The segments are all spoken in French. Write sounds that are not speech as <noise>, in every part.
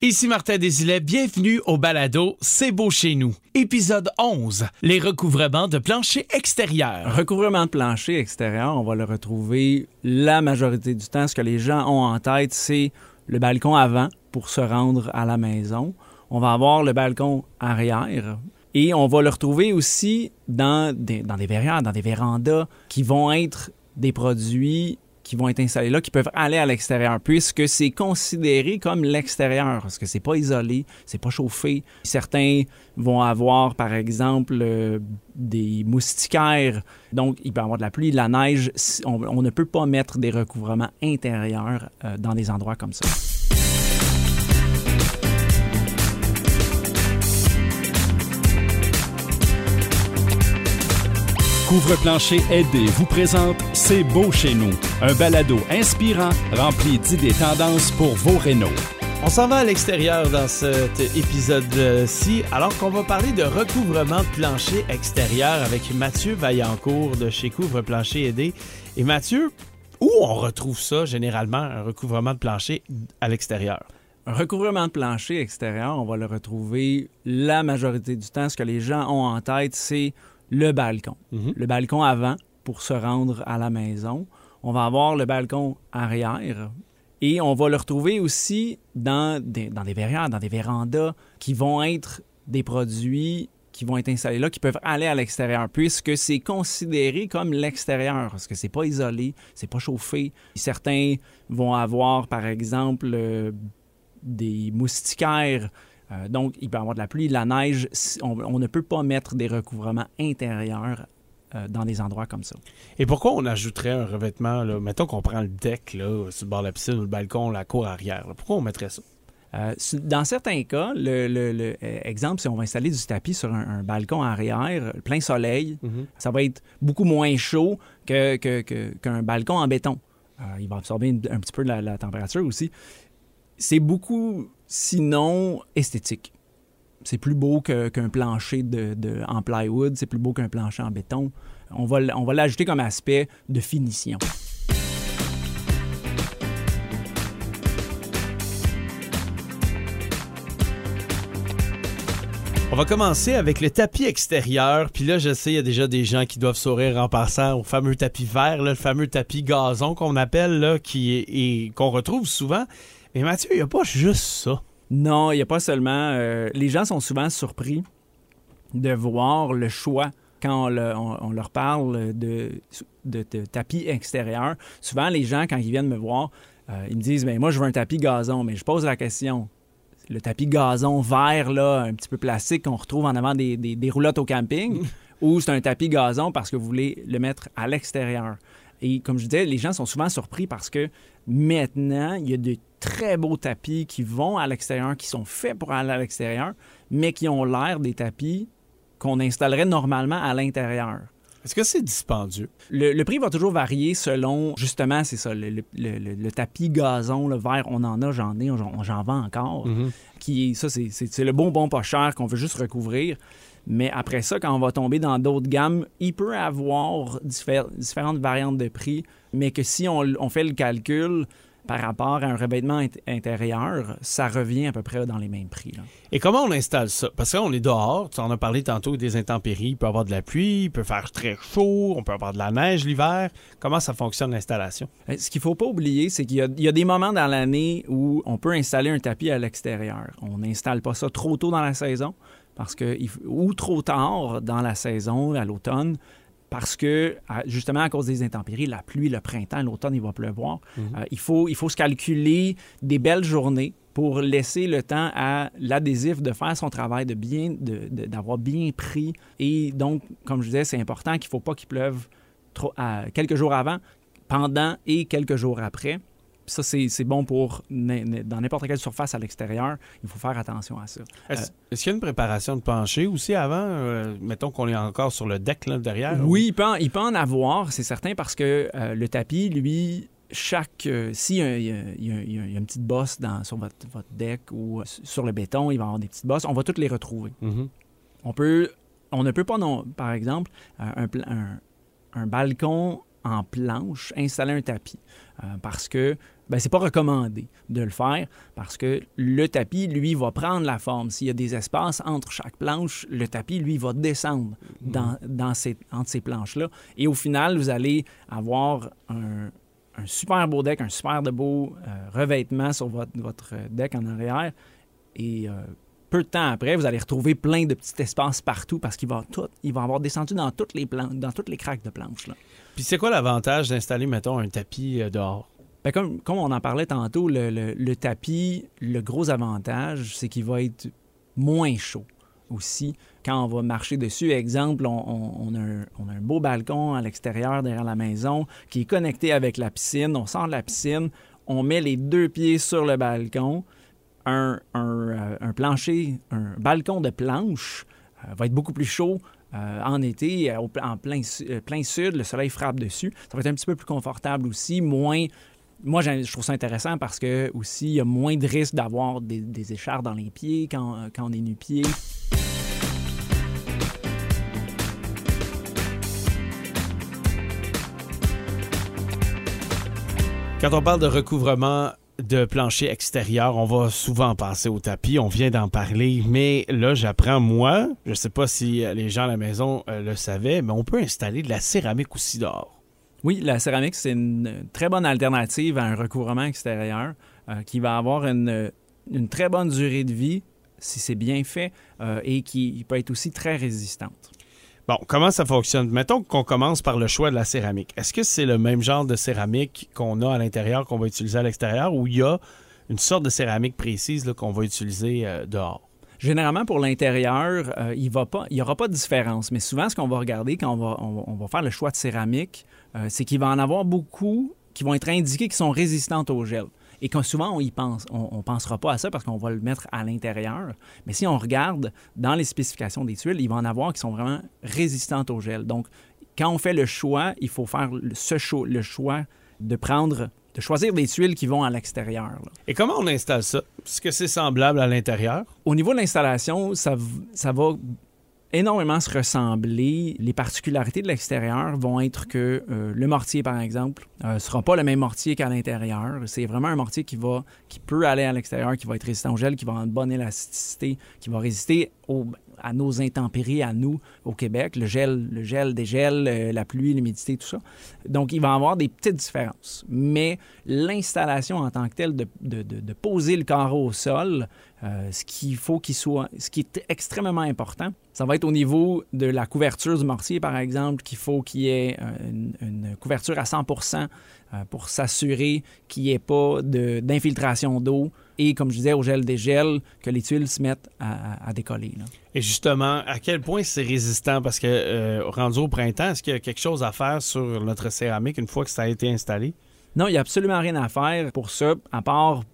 Ici Martin Desilets, bienvenue au balado C'est beau chez nous. Épisode 11, les recouvrements de plancher extérieur. Recouvrement de plancher extérieur, on va le retrouver la majorité du temps. Ce que les gens ont en tête, c'est le balcon avant pour se rendre à la maison. On va avoir le balcon arrière. Et on va le retrouver aussi dans des, dans verrières, dans des vérandas qui vont être des produits qui vont être installés là, qui peuvent aller à l'extérieur, puisque c'est considéré comme l'extérieur, parce que c'est pas isolé, c'est pas chauffé. Certains vont avoir, par exemple, euh, des moustiquaires, donc il peut y avoir de la pluie, de la neige. On, ne peut pas mettre des recouvrements intérieurs euh, dans des endroits comme ça. Couvre-plancher aidé vous présente C'est beau chez nous, un balado inspirant rempli d'idées tendances pour vos rénaux. On s'en va à l'extérieur dans cet épisode-ci, alors qu'on va parler de recouvrement de plancher extérieur avec Mathieu Vaillancourt de chez Couvre-plancher aidé. Et Mathieu, où on retrouve ça généralement, un recouvrement de plancher à l'extérieur? Un recouvrement de plancher extérieur, on va le retrouver la majorité du temps. Ce que les gens ont en tête, c'est le balcon. Mhm. Le balcon avant pour se rendre à la maison. On va avoir le balcon arrière. Et on va le retrouver aussi dans des, dans des verrières, dans des vérandas qui vont être des produits qui vont être installés là, qui peuvent aller à l'extérieur, puisque c'est considéré comme l'extérieur, parce que c'est pas isolé, c'est pas chauffé. Certains vont avoir, par exemple, euh, des moustiquaires euh, donc, il peut y avoir de la pluie, de la neige. On, ne peut pas mettre des recouvrements intérieurs euh, dans des endroits comme ça. Et pourquoi on ajouterait un revêtement, là, mettons qu'on prend le deck là, sur le bord de la piscine ou le balcon, la cour arrière, pourquoi on mettrait ça? Euh, dans certains cas, le, exemple, si on va installer du tapis sur un, balcon arrière, plein soleil, mhm. ça va être beaucoup moins chaud qu'un que, balcon en béton. il va absorber un petit peu la, la température aussi. C'est beaucoup sinon esthétique. C'est plus beau qu'un plancher en plywood, c'est plus beau qu'un plancher en béton. On va, on va l'ajouter comme aspect de finition. On va commencer avec le tapis extérieur. Puis là, je sais, il y a déjà des gens qui doivent sourire en passant au fameux tapis vert, le fameux tapis gazon qu'on appelle, là, qui qu'on retrouve souvent. Mais Mathieu, il n'y a pas juste ça. Non, il n'y a pas seulement. Euh, les gens sont souvent surpris de voir le choix quand on, leur parle de, de, tapis extérieur. Souvent, les gens, quand ils viennent me voir, euh, ils me disent ben, Moi, je veux un tapis gazon. Mais je pose la question le tapis gazon vert, là, un petit peu plastique qu'on retrouve en avant des, des roulottes au camping, <laughs> ou c'est un tapis gazon parce que vous voulez le mettre à l'extérieur. Et comme je disais, les gens sont souvent surpris parce que maintenant, il y a de très beaux tapis qui vont à l'extérieur, qui sont faits pour aller à l'extérieur, mais qui ont l'air des tapis qu'on installerait normalement à l'intérieur. Est-ce que c'est dispendieux? Le, prix va toujours varier selon, justement, c'est ça, le, tapis gazon, le vert, on en a, j'en ai, j'en vends encore. Mm-hmm. qui, ça, c'est le bon, bon, pas cher qu'on veut juste recouvrir. Mais après ça, quand on va tomber dans d'autres gammes, il peut avoir différentes variantes de prix, mais que si on, fait le calcul par rapport à un revêtement intérieur, ça revient à peu près dans les mêmes prix. Et comment on installe ça? Parce qu'on est dehors, tu en as parlé tantôt des intempéries, il peut y avoir de la pluie, il peut faire très chaud, on peut avoir de la neige l'hiver. Comment ça fonctionne l'installation? Euh, ce qu'il ne faut pas oublier, c'est qu'il y, a des moments dans l'année où on peut installer un tapis à l'extérieur. On n'installe pas ça trop tôt dans la saison parce que, ou trop tard dans la saison, à l'automne, parce que, justement, à cause des intempéries, la pluie, le printemps, l'automne, il va pleuvoir. Mhm. Euh, il, faut, il faut se calculer des belles journées pour laisser le temps à l'adhésif de faire son travail, de bien, d'avoir bien pris. Et donc, comme je disais, c'est important qu'il ne faut pas qu'il pleuve trop, quelques jours avant, pendant et quelques jours après ça, c'est bon pour dans n'importe quelle surface à l'extérieur. Il faut faire attention à ça. Est-ce euh, qu'il y a une préparation de plancher aussi avant? Euh, mettons qu'on est encore sur le deck là, derrière. Oui, il, peut en, il peut en avoir, c'est certain, parce que euh, le tapis, lui, chaque. S'il y, a, une petite bosse dans, sur votre, deck ou sur le béton, il va y avoir des petites bosses. On va toutes les retrouver. Mm-hmm. On peut. On ne peut pas, non, par exemple, un, un, un balcon en planche, installer un tapis. Euh, parce que ben, c'est pas recommandé de le faire parce que le tapis, lui, va prendre la forme. S'il y a des espaces entre chaque planche, le tapis, lui, va descendre dans, dans ces, entre ces planches-là. Et au final, vous allez avoir un, un super beau deck, un super de beau euh, revêtement sur votre, votre, deck en arrière. Et euh, peu de temps après, vous allez retrouver plein de petits espaces partout parce qu'il va, tout, il va avoir descendu dans toutes les, plan dans toutes les craques de planches. Là. Puis c'est quoi l'avantage d'installer, mettons, un tapis euh, dehors? Bien, comme, comme, on en parlait tantôt, le, le, le tapis, le gros avantage, c'est qu'il va être moins chaud aussi quand on va marcher dessus. Exemple, on, on, a, un, on a, un, beau balcon à l'extérieur derrière la maison qui est connecté avec la piscine. On sort de la piscine, on met les deux pieds sur le balcon. Un, un, un plancher, un balcon de planche euh, va être beaucoup plus chaud euh, en été, euh, en plein, plein sud, le soleil frappe dessus. Ça va être un petit peu plus confortable aussi, moins moi, je trouve ça intéressant parce que aussi, il y a moins de risque d'avoir des, des, écharpes dans les pieds quand, quand on est nu-pied. Quand on parle de recouvrement de plancher extérieur, on va souvent penser au tapis, on vient d'en parler, mais là j'apprends moi, je sais pas si les gens à la maison euh, le savaient, mais on peut installer de la céramique aussi dehors. Oui, la céramique, c'est une très bonne alternative à un recouvrement extérieur euh, qui va avoir une, très bonne durée de vie si c'est bien fait euh, et qui peut être aussi très résistante. Bon, comment ça fonctionne? Mettons qu'on commence par le choix de la céramique. Est-ce que c'est le même genre de céramique qu'on a à l'intérieur qu'on va utiliser à l'extérieur ou il y a une sorte de céramique précise qu'on va utiliser euh, dehors? Généralement, pour l'intérieur, euh, il n'y aura pas de différence. Mais souvent, ce qu'on va regarder quand on va, faire le choix de céramique, euh, c'est qu'il va en avoir beaucoup qui vont être indiquées qui sont résistantes au gel et que souvent on y pense. On ne pensera pas à ça parce qu'on va le mettre à l'intérieur. Mais si on regarde dans les spécifications des tuiles, il va en avoir qui sont vraiment résistantes au gel. Donc, quand on fait le choix, il faut faire ce choix, le choix de prendre de choisir des tuiles qui vont à l'extérieur. Et comment on installe ça? Est-ce que c'est semblable à l'intérieur? Au niveau de l'installation, ça, ça va énormément se ressembler. Les particularités de l'extérieur vont être que euh, le mortier, par exemple, ne euh, sera pas le même mortier qu'à l'intérieur. C'est vraiment un mortier qui va, qui peut aller à l'extérieur, qui va être résistant au gel, qui va avoir une bonne élasticité, qui va résister au, à nos intempéries, à nous, au Québec, le gel, le gel, des gels, euh, la pluie, l'humidité, tout ça. Donc, il va y avoir des petites différences. Mais l'installation en tant que telle, de, de, de, poser le carreau au sol, euh, ce qu'il faut qu'il soit, ce qui est extrêmement important, ça va être au niveau de la couverture du mortier, par exemple, qu'il faut qu'il y ait une, une, couverture à 100% euh, pour s'assurer qu'il n'y ait pas d'infiltration d'eau et, comme je disais, au gel des gels, que les tuiles se mettent à, à décoller. Là. Et justement, à quel point c'est résistant? Parce que euh, rendu au printemps, est-ce qu'il y a quelque chose à faire sur notre céramique une fois que ça a été installé? Non, il n'y a absolument rien à faire pour ça, à part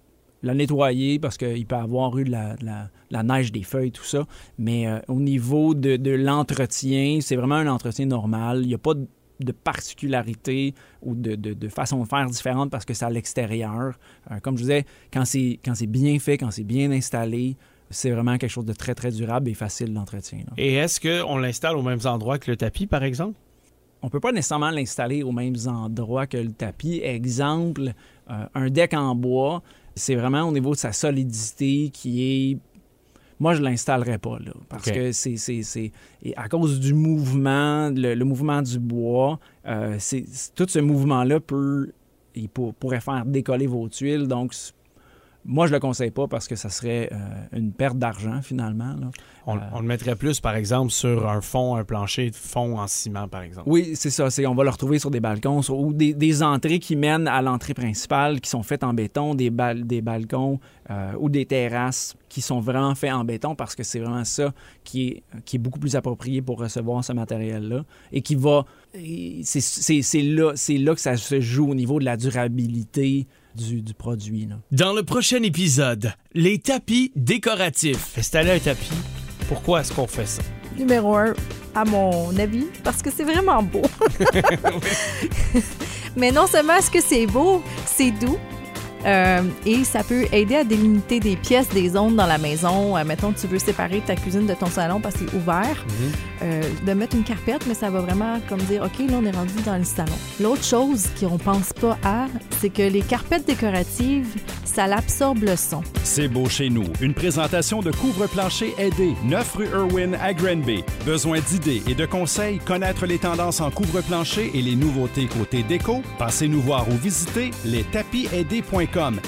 la nettoyer parce qu'il peut avoir eu de la, de, la, de la, neige, des feuilles, tout ça. Mais euh, au niveau de, de l'entretien, c'est vraiment un entretien normal. Il n'y a pas de de particularité ou de, de, de, façon de faire différente parce que c'est à l'extérieur. Euh, comme je disais, quand c'est, quand c'est bien fait, quand c'est bien installé, c'est vraiment quelque chose de très, très durable et facile d'entretien. Et est-ce qu'on l'installe aux mêmes endroits que le tapis, par exemple? On ne peut pas nécessairement l'installer aux mêmes endroits que le tapis. Exemple, euh, un deck en bois, c'est vraiment au niveau de sa solidité qui est moi, je ne l'installerai pas, là, parce okay. que c'est à cause du mouvement, le, le mouvement du bois, euh, tout ce mouvement-là peut, il pour, pourrait faire décoller vos tuiles. Donc, moi, je le conseille pas parce que ça serait euh, une perte d'argent, finalement. Là. On, euh... on, le mettrait plus, par exemple, sur un fond, un plancher de fond en ciment, par exemple. Oui, c'est ça. On va le retrouver sur des balcons sur, ou des, des, entrées qui mènent à l'entrée principale, qui sont faites en béton, des, bal des balcons euh, ou des terrasses qui sont vraiment faits en béton parce que c'est vraiment ça qui est, qui est beaucoup plus approprié pour recevoir ce matériel-là et qui va... C'est là, là que ça se joue au niveau de la durabilité du, du produit. Là. Dans le prochain épisode, les tapis décoratifs. Installer un tapis, pourquoi est-ce qu'on fait ça? Numéro un, à mon avis, parce que c'est vraiment beau. <laughs> <laughs> Mais non seulement est-ce que c'est beau, c'est doux. Euh, et ça peut aider à délimiter des pièces, des zones dans la maison. Euh, mettons, tu veux séparer ta cuisine de ton salon parce qu'il est ouvert. Euh, de mettre une carpette, mais ça va vraiment comme dire, OK, là, on est rendu dans le salon. L'autre chose qu'on pense pas à, c'est que les carpettes décoratives, ça l'absorbe le son. C'est beau chez nous. Une présentation de couvre-plancher aidé, 9 rue Irwin à Granby. Besoin d'idées et de conseils, connaître les tendances en couvre-plancher et les nouveautés côté déco? Passez nous voir ou visitez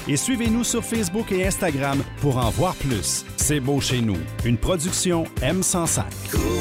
et suivez-nous sur Facebook et Instagram pour en voir plus. C'est beau chez nous. Une production M105.